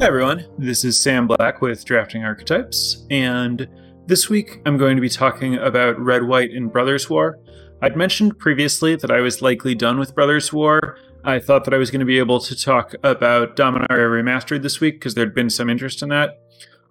Hi, everyone. This is Sam Black with Drafting Archetypes, and this week I'm going to be talking about Red, White, and Brothers War. I'd mentioned previously that I was likely done with Brothers War. I thought that I was going to be able to talk about Dominaria Remastered this week because there'd been some interest in that.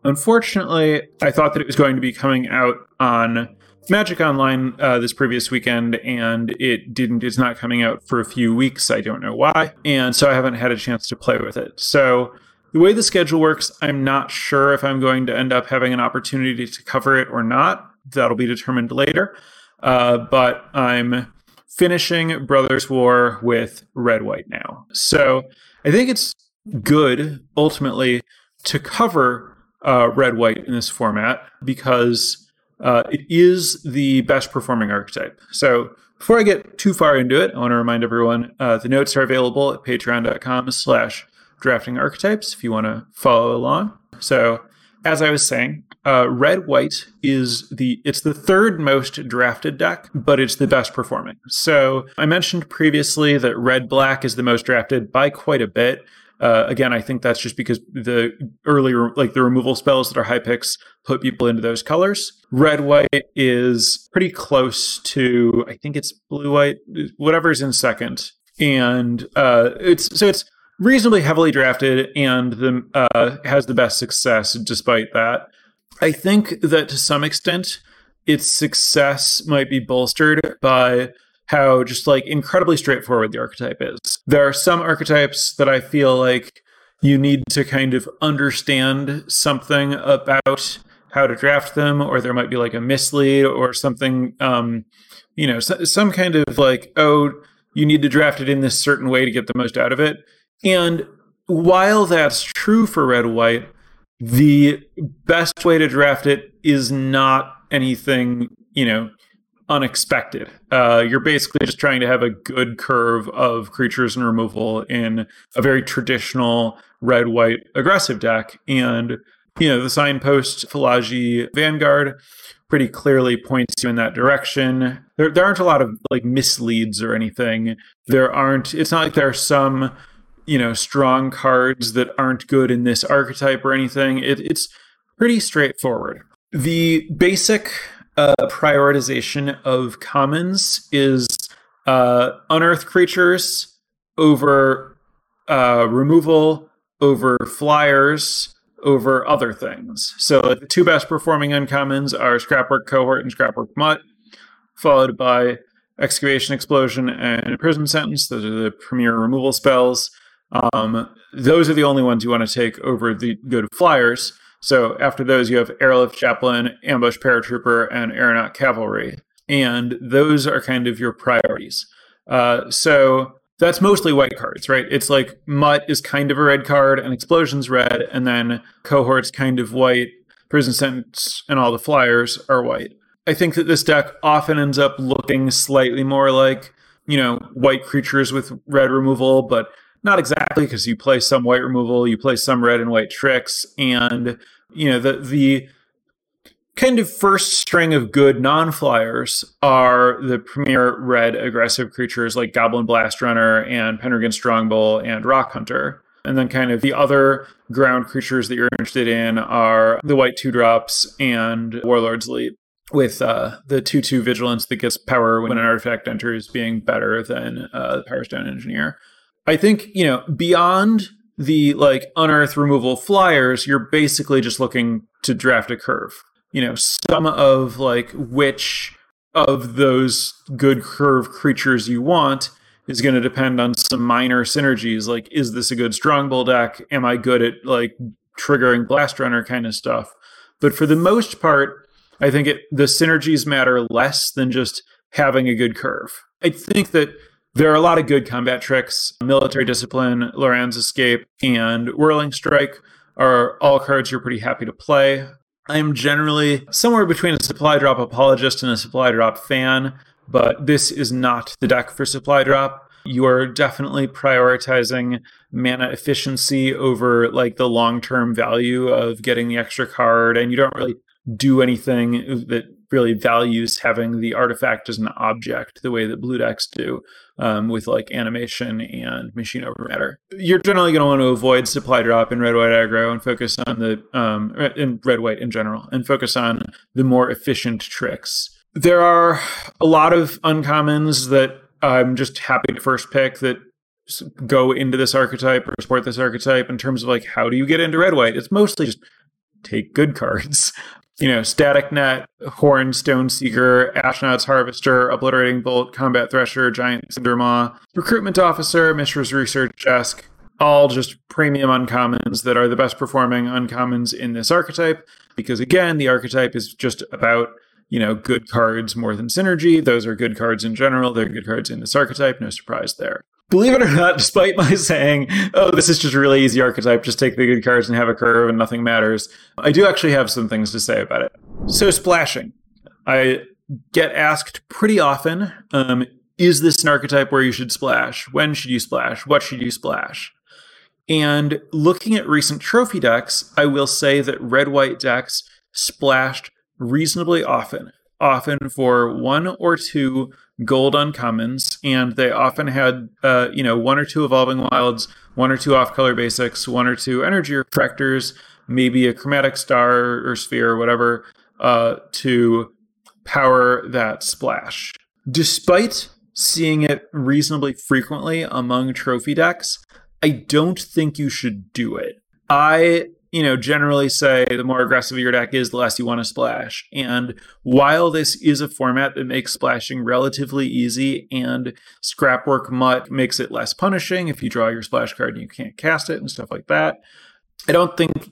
Unfortunately, I thought that it was going to be coming out on Magic Online uh, this previous weekend, and it didn't. It's not coming out for a few weeks. I don't know why, and so I haven't had a chance to play with it. So the way the schedule works, I'm not sure if I'm going to end up having an opportunity to cover it or not. That'll be determined later. Uh, but I'm finishing Brothers War with Red White now. So I think it's good ultimately to cover uh, Red White in this format because uh, it is the best performing archetype. So before I get too far into it, I want to remind everyone uh, the notes are available at patreon.com slash drafting archetypes if you want to follow along. So, as I was saying, uh, red white is the it's the third most drafted deck, but it's the best performing. So I mentioned previously that red black is the most drafted by quite a bit. Uh, again, I think that's just because the earlier, like the removal spells that are high picks, put people into those colors. Red white is pretty close to, I think it's blue white, whatever's in second, and uh, it's so it's reasonably heavily drafted and the, uh, has the best success despite that. I think that to some extent, its success might be bolstered by how just like incredibly straightforward the archetype is. There are some archetypes that I feel like you need to kind of understand something about how to draft them, or there might be like a mislead or something, um, you know, so, some kind of like, oh, you need to draft it in this certain way to get the most out of it. And while that's true for red white, the best way to draft it is not anything, you know, unexpected. Uh, you're basically just trying to have a good curve of creatures and removal in a very traditional red white aggressive deck. And, you know, the signpost Fallaji Vanguard pretty clearly points you in that direction. There, there aren't a lot of like misleads or anything. There aren't, it's not like there are some you know strong cards that aren't good in this archetype or anything. It, it's pretty straightforward. The basic uh, prioritization of commons is uh, unearth creatures over uh, removal, over flyers, over other things. So the two best performing uncommons are Scrapwork Cohort and Scrapwork Mutt, followed by Excavation Explosion and Prison Sentence. Those are the premier removal spells. Um, those are the only ones you want to take over the good flyers. So after those, you have Airlift Chaplain, Ambush Paratrooper, and Aeronaut Cavalry. And those are kind of your priorities. Uh, so that's mostly white cards, right? It's like Mutt is kind of a red card, and Explosion's red, and then Cohort's kind of white, Prison Sentence, and all the flyers are white. I think that this deck often ends up looking slightly more like, you know, white creatures with red removal, but not exactly because you play some white removal, you play some red and white tricks, and you know the the kind of first string of good non-flyers are the premier red aggressive creatures like Goblin Blast Runner and Penregon Strongbull and Rock Hunter. And then kind of the other ground creatures that you're interested in are the white two drops and Warlord's Elite with uh, the 2 2 vigilance that gets power when an artifact enters being better than uh, the Power Stone Engineer. I think, you know, beyond the like unearth removal flyers, you're basically just looking to draft a curve. You know, some of like which of those good curve creatures you want is going to depend on some minor synergies. Like, is this a good strongbull deck? Am I good at like triggering blast runner kind of stuff? But for the most part, I think it the synergies matter less than just having a good curve. I think that there are a lot of good combat tricks. Military Discipline, Loran's Escape, and Whirling Strike are all cards you're pretty happy to play. I'm generally somewhere between a supply drop apologist and a supply drop fan, but this is not the deck for supply drop. You are definitely prioritizing mana efficiency over like the long term value of getting the extra card, and you don't really do anything that really values having the artifact as an object the way that blue decks do um, with like animation and machine over matter. You're generally going to want to avoid supply drop in red white aggro and focus on the um, in red white in general and focus on the more efficient tricks. There are a lot of uncommons that I'm just happy to first pick that go into this archetype or support this archetype in terms of like how do you get into red white? It's mostly just take good cards. You know, Static Net, Horned Stoneseeker, Ashnod's Harvester, Obliterating Bolt, Combat Thresher, Giant Cindermaw, Recruitment Officer, Mishra's Research Desk, all just premium uncommons that are the best performing uncommons in this archetype. Because again, the archetype is just about you know, good cards more than synergy. Those are good cards in general. They're good cards in this archetype. No surprise there. Believe it or not, despite my saying, oh, this is just a really easy archetype, just take the good cards and have a curve and nothing matters, I do actually have some things to say about it. So, splashing. I get asked pretty often um, is this an archetype where you should splash? When should you splash? What should you splash? And looking at recent trophy decks, I will say that red white decks splashed reasonably often, often for one or two gold uncommons, and they often had, uh, you know, one or two evolving wilds, one or two off color basics, one or two energy refractors, maybe a chromatic star or sphere or whatever, uh, to power that splash. Despite seeing it reasonably frequently among trophy decks, I don't think you should do it. I you know, generally say the more aggressive your deck is, the less you want to splash. And while this is a format that makes splashing relatively easy and Scrapwork Mutt makes it less punishing if you draw your splash card and you can't cast it and stuff like that, I don't think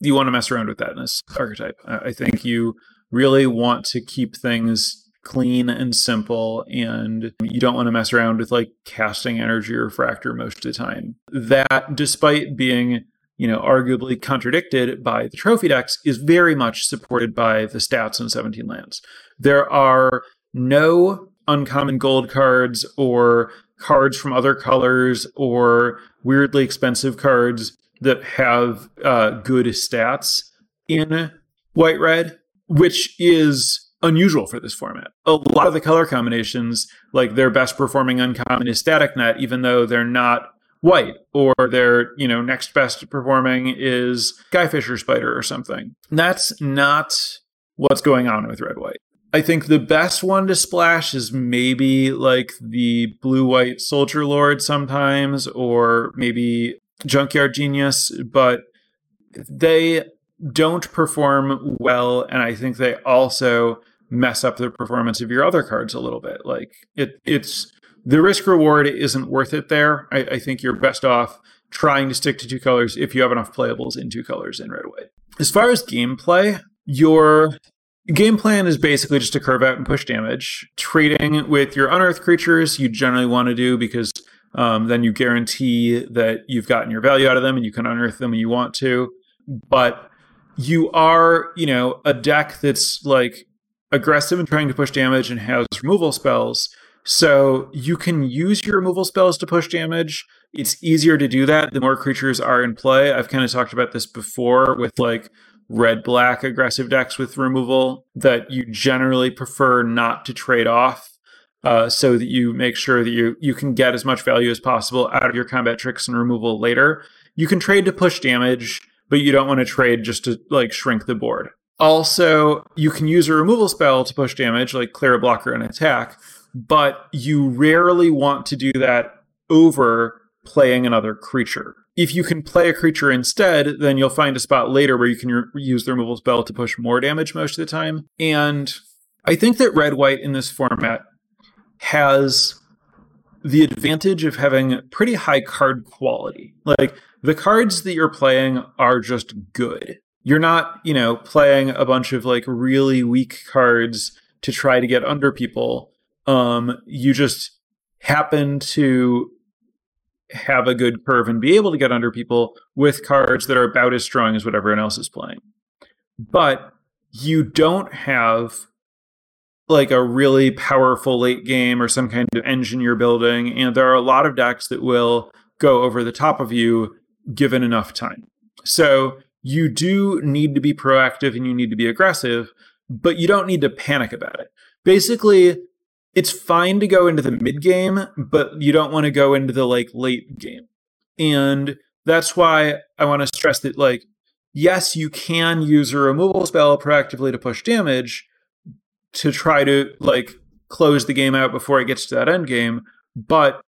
you want to mess around with that in this archetype. I think you really want to keep things clean and simple and you don't want to mess around with like casting energy or refractor most of the time. That despite being you know, arguably contradicted by the trophy decks, is very much supported by the stats in 17 lands. There are no uncommon gold cards or cards from other colors or weirdly expensive cards that have uh, good stats in white red, which is unusual for this format. A lot of the color combinations, like their best performing uncommon is Static Net, even though they're not white or their you know next best performing is skyfisher spider or something. That's not what's going on with red white. I think the best one to splash is maybe like the blue white soldier lord sometimes or maybe junkyard genius but they don't perform well and i think they also mess up the performance of your other cards a little bit. Like it it's the risk reward isn't worth it there. I, I, think you're best off trying to stick to two colors if you have enough playables in two colors in red white. As far as gameplay, your game plan is basically just to curve out and push damage. Trading with your unearthed creatures, you generally want to do because um, then you guarantee that you've gotten your value out of them and you can unearth them when you want to. But you are, you know, a deck that's like aggressive and trying to push damage and has removal spells so you can use your removal spells to push damage. It's easier to do that the more creatures are in play. I've kind of talked about this before with like red black aggressive decks with removal that you generally prefer not to trade off. Uh, so that you make sure that you you can get as much value as possible out of your combat tricks and removal later. You can trade to push damage, but you don't want to trade just to like shrink the board. Also, you can use a removal spell to push damage, like clear a blocker and attack, but you rarely want to do that over playing another creature. If you can play a creature instead, then you'll find a spot later where you can re- use the removal spell to push more damage most of the time. And I think that red white in this format has the advantage of having pretty high card quality. Like the cards that you're playing are just good. You're not, you know, playing a bunch of like really weak cards to try to get under people um, you just happen to have a good curve and be able to get under people with cards that are about as strong as what everyone else is playing. But you don't have like a really powerful late game or some kind of engine you're building. And there are a lot of decks that will go over the top of you given enough time. So you do need to be proactive and you need to be aggressive, but you don't need to panic about it. Basically, it's fine to go into the mid game, but you don't want to go into the like late game. And that's why I want to stress that like yes, you can use a removal spell proactively to push damage to try to like close the game out before it gets to that end game, but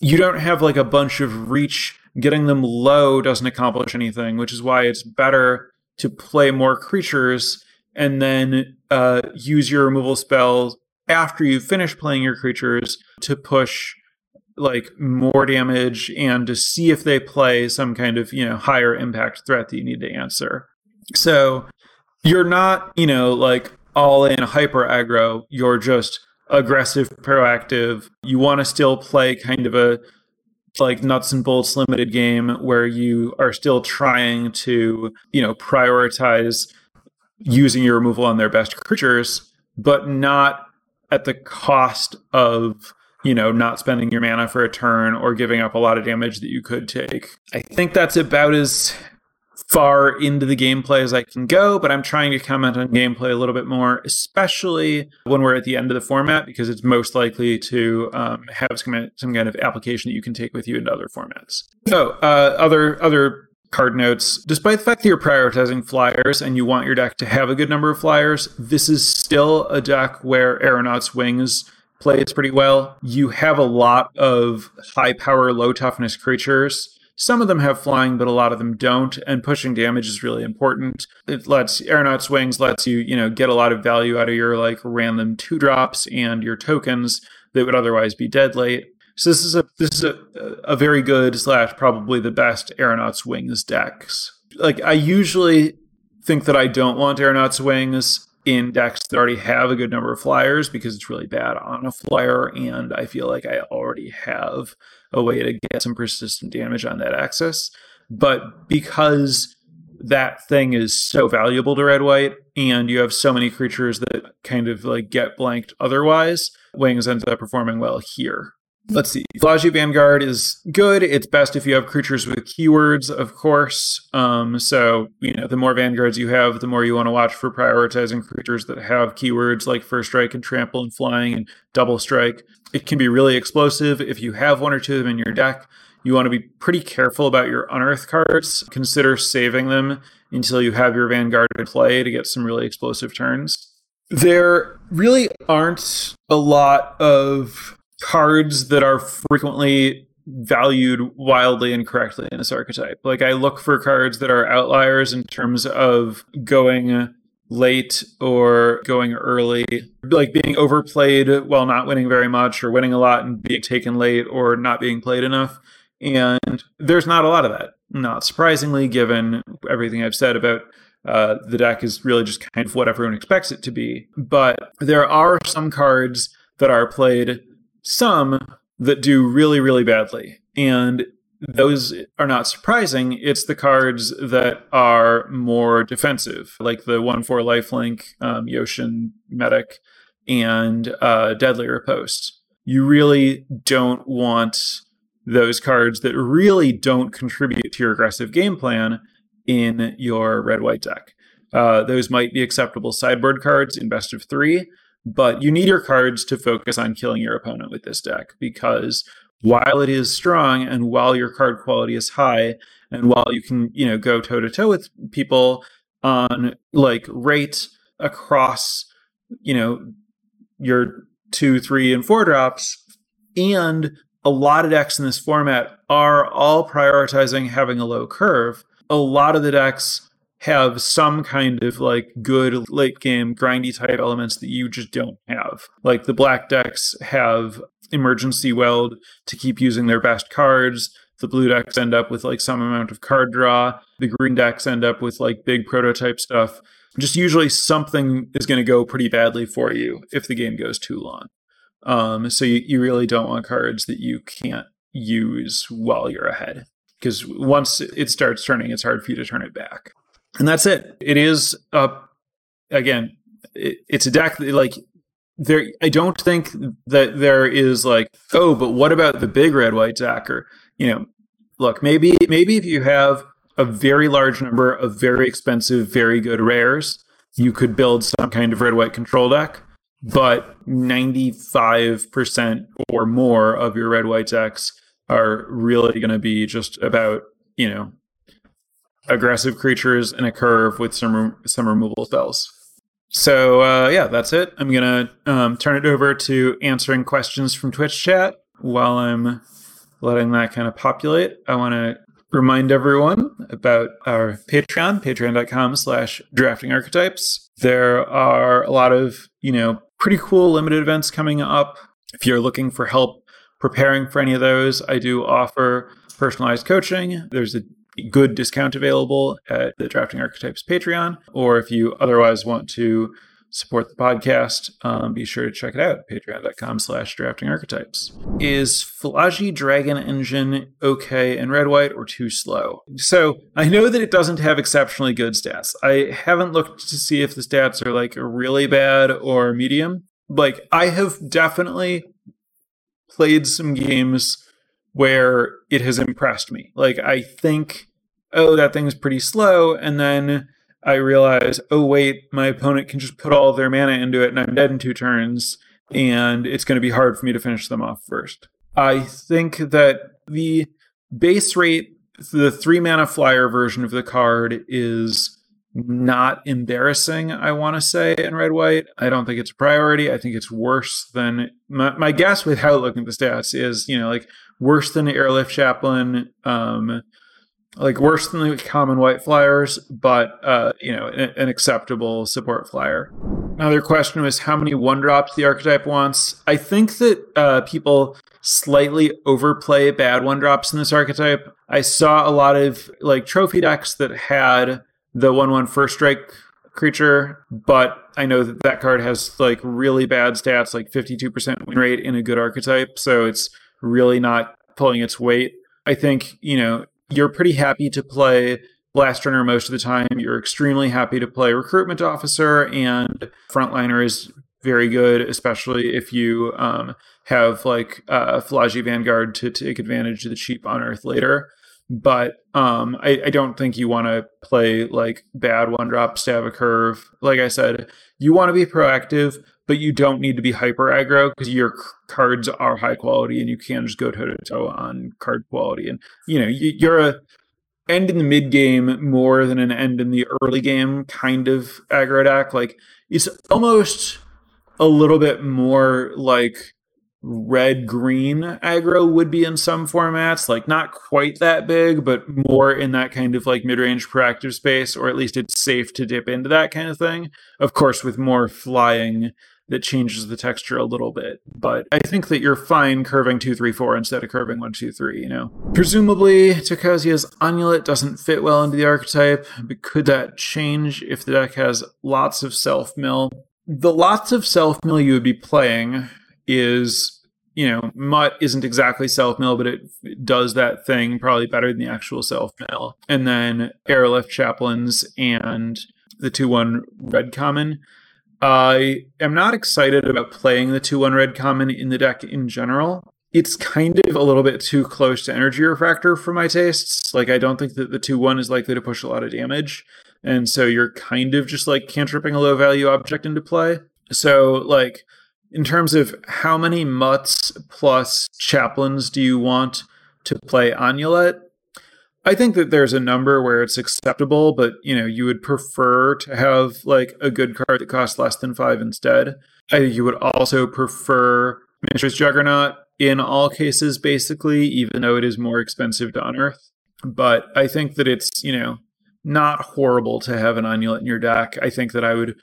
you don't have like a bunch of reach getting them low doesn't accomplish anything, which is why it's better to play more creatures and then uh, use your removal spells after you finish playing your creatures to push like more damage and to see if they play some kind of you know higher impact threat that you need to answer. So you're not you know like all in hyper aggro. You're just aggressive proactive. You want to still play kind of a like nuts and bolts limited game where you are still trying to you know prioritize using your removal on their best creatures but not at the cost of you know not spending your mana for a turn or giving up a lot of damage that you could take. I think that's about as far into the gameplay as i can go but i'm trying to comment on gameplay a little bit more especially when we're at the end of the format because it's most likely to um, have some, some kind of application that you can take with you into other formats. So uh, other other card notes. Despite the fact that you're prioritizing flyers and you want your deck to have a good number of flyers, this is still a deck where Aeronaut's Wings plays pretty well. You have a lot of high power, low toughness creatures. Some of them have flying, but a lot of them don't, and pushing damage is really important. It lets Aeronaut's Wings lets you, you know, get a lot of value out of your like random two drops and your tokens that would otherwise be dead late. So this is a this is a, a very good slash probably the best Aeronauts Wings decks. Like I usually think that I don't want Aeronauts Wings in decks that already have a good number of flyers because it's really bad on a flyer, and I feel like I already have a way to get some persistent damage on that axis. But because that thing is so valuable to red white, and you have so many creatures that kind of like get blanked otherwise, Wings ends up performing well here. Let's see. Fallaji Vanguard is good. It's best if you have creatures with keywords, of course. Um, so, you know, the more Vanguards you have, the more you want to watch for prioritizing creatures that have keywords like First Strike and Trample and Flying and Double Strike. It can be really explosive if you have one or two of them in your deck. You want to be pretty careful about your Unearth cards. Consider saving them until you have your Vanguard in play to get some really explosive turns. There really aren't a lot of cards that are frequently valued wildly incorrectly in this archetype. Like I look for cards that are outliers in terms of going late or going early, like being overplayed while not winning very much or winning a lot and being taken late or not being played enough. And there's not a lot of that. Not surprisingly, given everything I've said about uh, the deck is really just kind of what everyone expects it to be. But there are some cards that are played some that do really, really badly. And those are not surprising. It's the cards that are more defensive, like the 1 4 lifelink, um, Yotian Medic, and uh, Deadly Riposte. You really don't want those cards that really don't contribute to your aggressive game plan in your red white deck. Uh, those might be acceptable sideboard cards in best of three, but you need your cards to focus on killing your opponent with this deck because while it is strong and while your card quality is high and while you can, you know, go toe to toe with people on like rate across, you know, your two, three, and four drops, and a lot of decks in this format are all prioritizing having a low curve. A lot of the decks have some kind of like good late game grindy type elements that you just don't have. Like the black decks have emergency weld to keep using their best cards. The blue decks end up with like some amount of card draw. The green decks end up with like big prototype stuff. Just usually something is going to go pretty badly for you if the game goes too long. Um, so you, you really don't want cards that you can't use while you're ahead because once it starts turning, it's hard for you to turn it back and that's it. It is uh, again, it, it's a deck that, like there. I don't think that there is like, oh, but what about the big red white deck? Or you know, look, maybe maybe if you have a very large number of very expensive, very good rares, you could build some kind of red white control deck, but 95% or more of your red white decks are really going to be just about, you know, aggressive creatures in a curve with some some removal spells. So uh, yeah, that's it. I'm gonna um, turn it over to answering questions from Twitch chat while I'm letting that kind of populate. I want to remind everyone about our Patreon, patreon.com slash drafting archetypes. There are a lot of, you know, pretty cool limited events coming up. If you're looking for help preparing for any of those, I do offer personalized coaching. There's a good discount available at the Drafting Archetypes Patreon. Or if you otherwise want to support the podcast, um, be sure to check it out, patreon.com slash drafting archetypes. Is Fallaji Dragon Engine okay in red white or too slow? So I know that it doesn't have exceptionally good stats. I haven't looked to see if the stats are like really bad or medium. Like I have definitely played some games where it has impressed me. Like I think, oh, that thing's pretty slow, and then I realize, oh wait, my opponent can just put all their mana into it, and I'm dead in two turns, and it's going to be hard for me to finish them off first. I think that the base rate, the three mana flyer version of the card is not embarrassing, I want to say, in red white. I don't think it's a priority. I think it's worse than my, my guess without looking at the stats is, you know, like worse than the airlift chaplain, um, like worse than the common white flyers, but uh, you know, an, an, acceptable support flyer. Another question was how many one drops the archetype wants. I think that uh, people slightly overplay bad one drops in this archetype. I saw a lot of like trophy decks that had the one one first strike creature, but I know that that card has like really bad stats, like 52% win rate in a good archetype. So it's really not pulling its weight. I think, you know, you're pretty happy to play Blast Runner most of the time. You're extremely happy to play Recruitment Officer, and Frontliner is very good, especially if you um, have like uh, Fallaji Vanguard to take advantage of the cheap unearth later. But um, I, I don't think you want to play like bad one drop stab a curve. Like I said, you want to be proactive, but you don't need to be hyper aggro because your cards are high quality and you can just go toe to toe on card quality. And you know, you, are a end in the mid game more than an end in the early game kind of aggro deck. Like it's almost a little bit more like red green aggro would be in some formats like not quite that big but more in that kind of like mid-range proactive space or at least it's safe to dip into that kind of thing of course with more flying that changes the texture a little bit. But I think that you're fine curving 234 instead of curving 123, you know. Presumably, Tocasia's Onulet doesn't fit well into the archetype, but could that change if the deck has lots of self mill? The lots of self mill you would be playing is you know, Mutt isn't exactly self mill, but it does that thing probably better than the actual self mill. And then Airlift Chaplains and the 2 1 Red Common I am not excited about playing the 2 1 red common in the deck in general. It's kind of a little bit too close to energy refractor for my tastes. Like, I don't think that the 2 1 is likely to push a lot of damage. And so you're kind of just like cantripping a low value object into play. So, like, in terms of how many mutts plus chaplains do you want to play Onulet? I think that there's a number where it's acceptable, but you know, you would prefer to have like a good card that costs less than five instead. I think you would also prefer Mishra's Juggernaut in all cases, basically, even though it is more expensive to unearth. But I think that it's, you know, not horrible to have an Onulet in your deck. I think that I would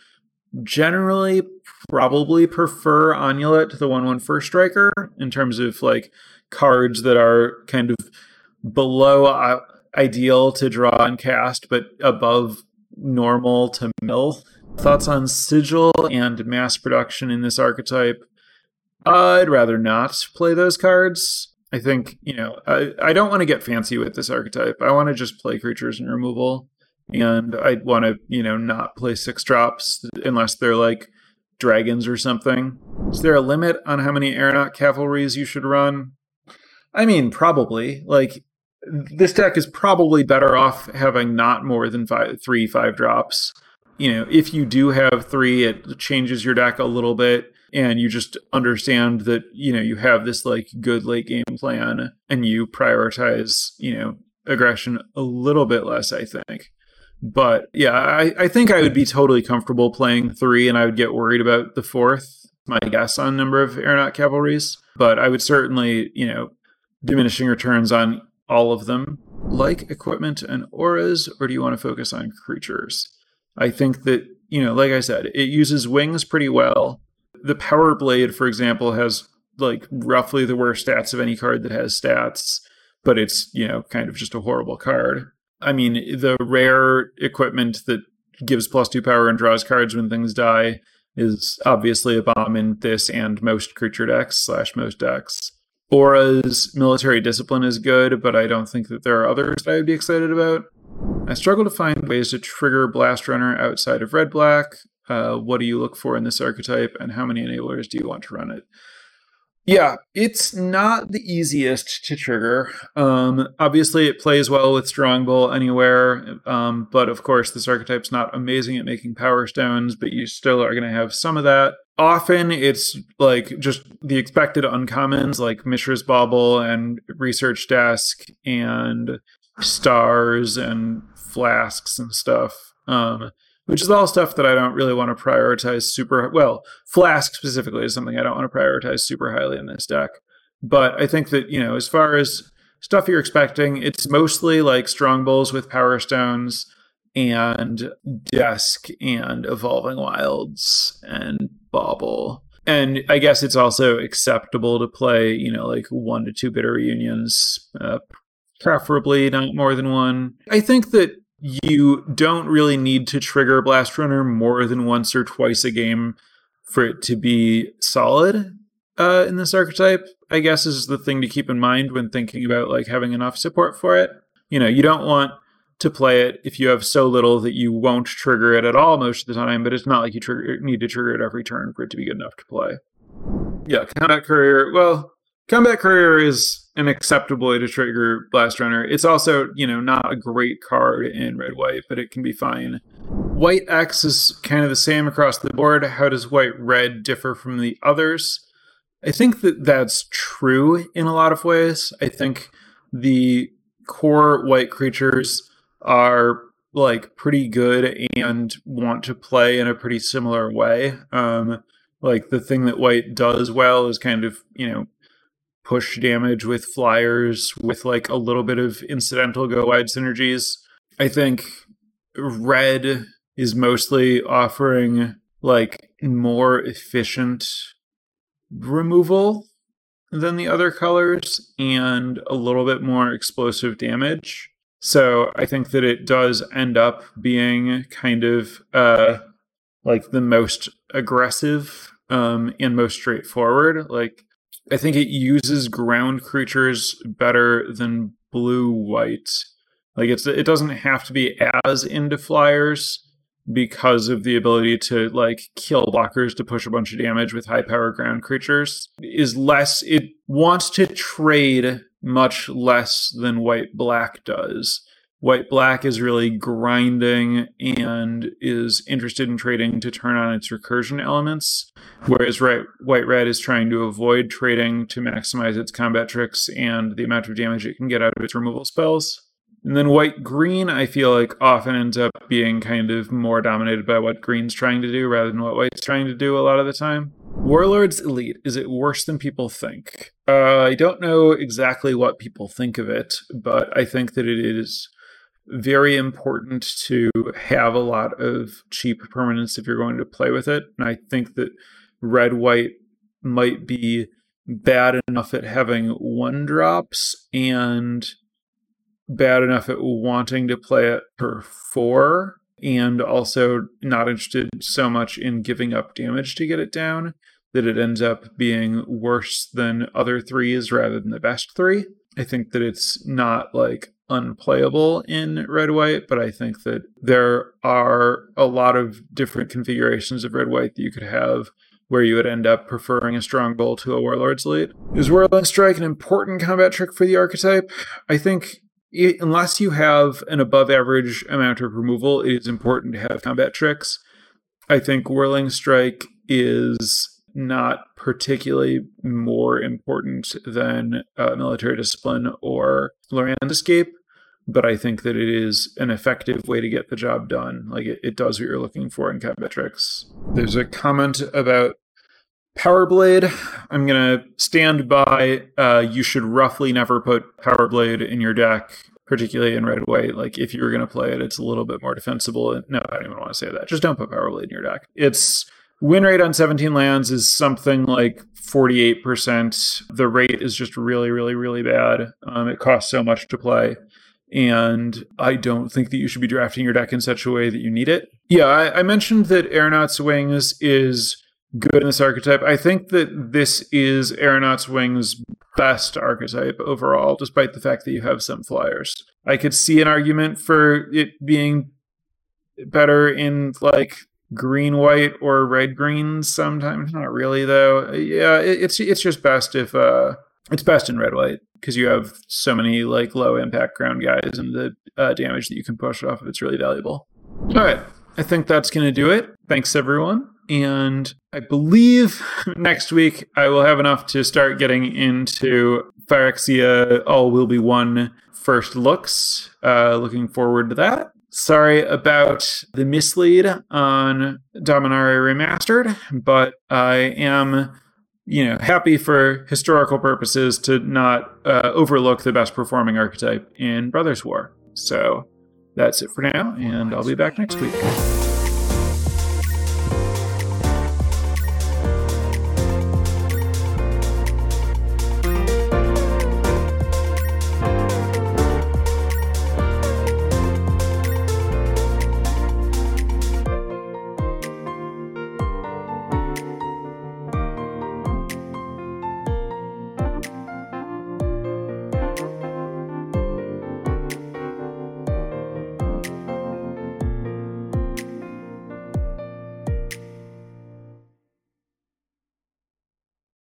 generally probably prefer Onulet to the 1 1 First Striker in terms of like cards that are kind of below uh, ideal to draw and cast, but above normal to mill. Thoughts on sigil and mass production in this archetype? I'd rather not play those cards. I think, you know, I, I don't want to get fancy with this archetype. I want to just play creatures and removal. And I want to, you know, not play six drops unless they're like dragons or something. Is there a limit on how many aeronaut cavalries you should run? I mean, probably. Like, this deck is probably better off having not more than five, three five drops. you know, if you do have three, it changes your deck a little bit and you just understand that, you know, you have this like good late game plan and you prioritize, you know, aggression a little bit less, I think. But yeah, I, I think I would be totally comfortable playing three and I would get worried about the fourth, my guess on number of aeronaut cavalries. But I would certainly, you know, diminishing returns on all of them. Like equipment and auras, or do you want to focus on creatures? I think that, you know, like I said, it uses wings pretty well. The Power Blade, for example, has like roughly the worst stats of any card that has stats, but it's, you know, kind of just a horrible card. I mean, the rare equipment that gives plus two power and draws cards when things die is obviously a bomb in this and most creature decks slash most decks. Aura's military discipline is good, but I don't think that there are others that I would be excited about. I struggle to find ways to trigger Blast Runner outside of red black. Uh, what do you look for in this archetype, and how many enablers do you want to run it? Yeah, it's not the easiest to trigger. Um, obviously, it plays well with Strongbull anywhere, um, but of course, this archetype's not amazing at making power stones, but you still are going to have some of that. Often, it's like just the expected uncommons like Mishra's Bauble and Research Desk and stars and flasks and stuff. Um, which is all stuff that I don't really want to prioritize super well. Flask specifically is something I don't want to prioritize super highly in this deck. But I think that, you know, as far as stuff you're expecting, it's mostly like Strongbulls with power stones and desk and evolving wilds and bauble. And I guess it's also acceptable to play, you know, like one to two bitter reunions, uh, preferably not more than one. I think that you don't really need to trigger Blast Runner more than once or twice a game for it to be solid uh, in this archetype. I guess is the thing to keep in mind when thinking about like having enough support for it. You know, you don't want to play it if you have so little that you won't trigger it at all most of the time, but it's not like you trigger, need to trigger it every turn for it to be good enough to play. Yeah, Combat Courier. Well, Combat Courier is an acceptable way to trigger Blast Runner. It's also, you know, not a great card in red white, but it can be fine. White X is kind of the same across the board. How does white red differ from the others? I think that that's true in a lot of ways. I think the core white creatures are like pretty good and want to play in a pretty similar way. Um, like the thing that white does well is kind of, you know, push damage with flyers with like a little bit of incidental go wide synergies. I think red is mostly offering like more efficient removal than the other colors and a little bit more explosive damage. So I think that it does end up being kind of uh like the most aggressive um and most straightforward. Like I think it uses ground creatures better than blue white. Like it's it doesn't have to be as into flyers because of the ability to like kill blockers to push a bunch of damage with high power ground creatures is less it wants to trade much less than white black does White Black is really grinding and is interested in trading to turn on its recursion elements, whereas right, White Red is trying to avoid trading to maximize its combat tricks and the amount of damage it can get out of its removal spells. And then White Green, I feel like often ends up being kind of more dominated by what Green's trying to do rather than what White's trying to do a lot of the time. Warlord's Elite, is it worse than people think? Uh, I don't know exactly what people think of it, but I think that it is very important to have a lot of cheap permanents if you're going to play with it. And I think that red white might be bad enough at having one drops and bad enough at wanting to play it for four and also not interested so much in giving up damage to get it down that it ends up being worse than other threes rather than the best three. I think that it's not like unplayable in red white, but I think that there are a lot of different configurations of red white that you could have where you would end up preferring a Strongbull to a Warlord's Elite. Is Whirling Strike an important combat trick for the archetype? I think it, unless you have an above average amount of removal, it is important to have combat tricks. I think Whirling Strike is not particularly more important than uh, military discipline or Loran's Escape, but I think that it is an effective way to get the job done. Like it, it does what you're looking for in combat tricks. There's a comment about Power Blade. I'm gonna stand by. Uh, you should roughly never put Power Blade in your deck, particularly in red white. Like if you were gonna play it, it's a little bit more defensible. No, I don't even want to say that. Just don't put Power Blade in your deck. It's win rate on 17 lands is something like 48%. The rate is just really, really, really bad. Um, it costs so much to play. And I don't think that you should be drafting your deck in such a way that you need it. Yeah, I, I mentioned that Aeronaut's Wings is good in this archetype. I think that this is Aeronaut's Wings' best archetype overall, despite the fact that you have some flyers. I could see an argument for it being better in like green white or red green sometimes not really though yeah it, it's it's just best if uh it's best in red white because you have so many like low impact ground guys and the uh, damage that you can push off of it's really valuable. All right i think that's gonna do it. Thanks everyone. And i believe next week i will have enough to start getting into phyrexia all will be one first looks. Uh looking forward to that. Sorry about the mislead on Dominaria Remastered, but I am, you know, happy for historical purposes to not uh, overlook the best performing archetype in Brothers War. So that's it for now, and I'll be back next week.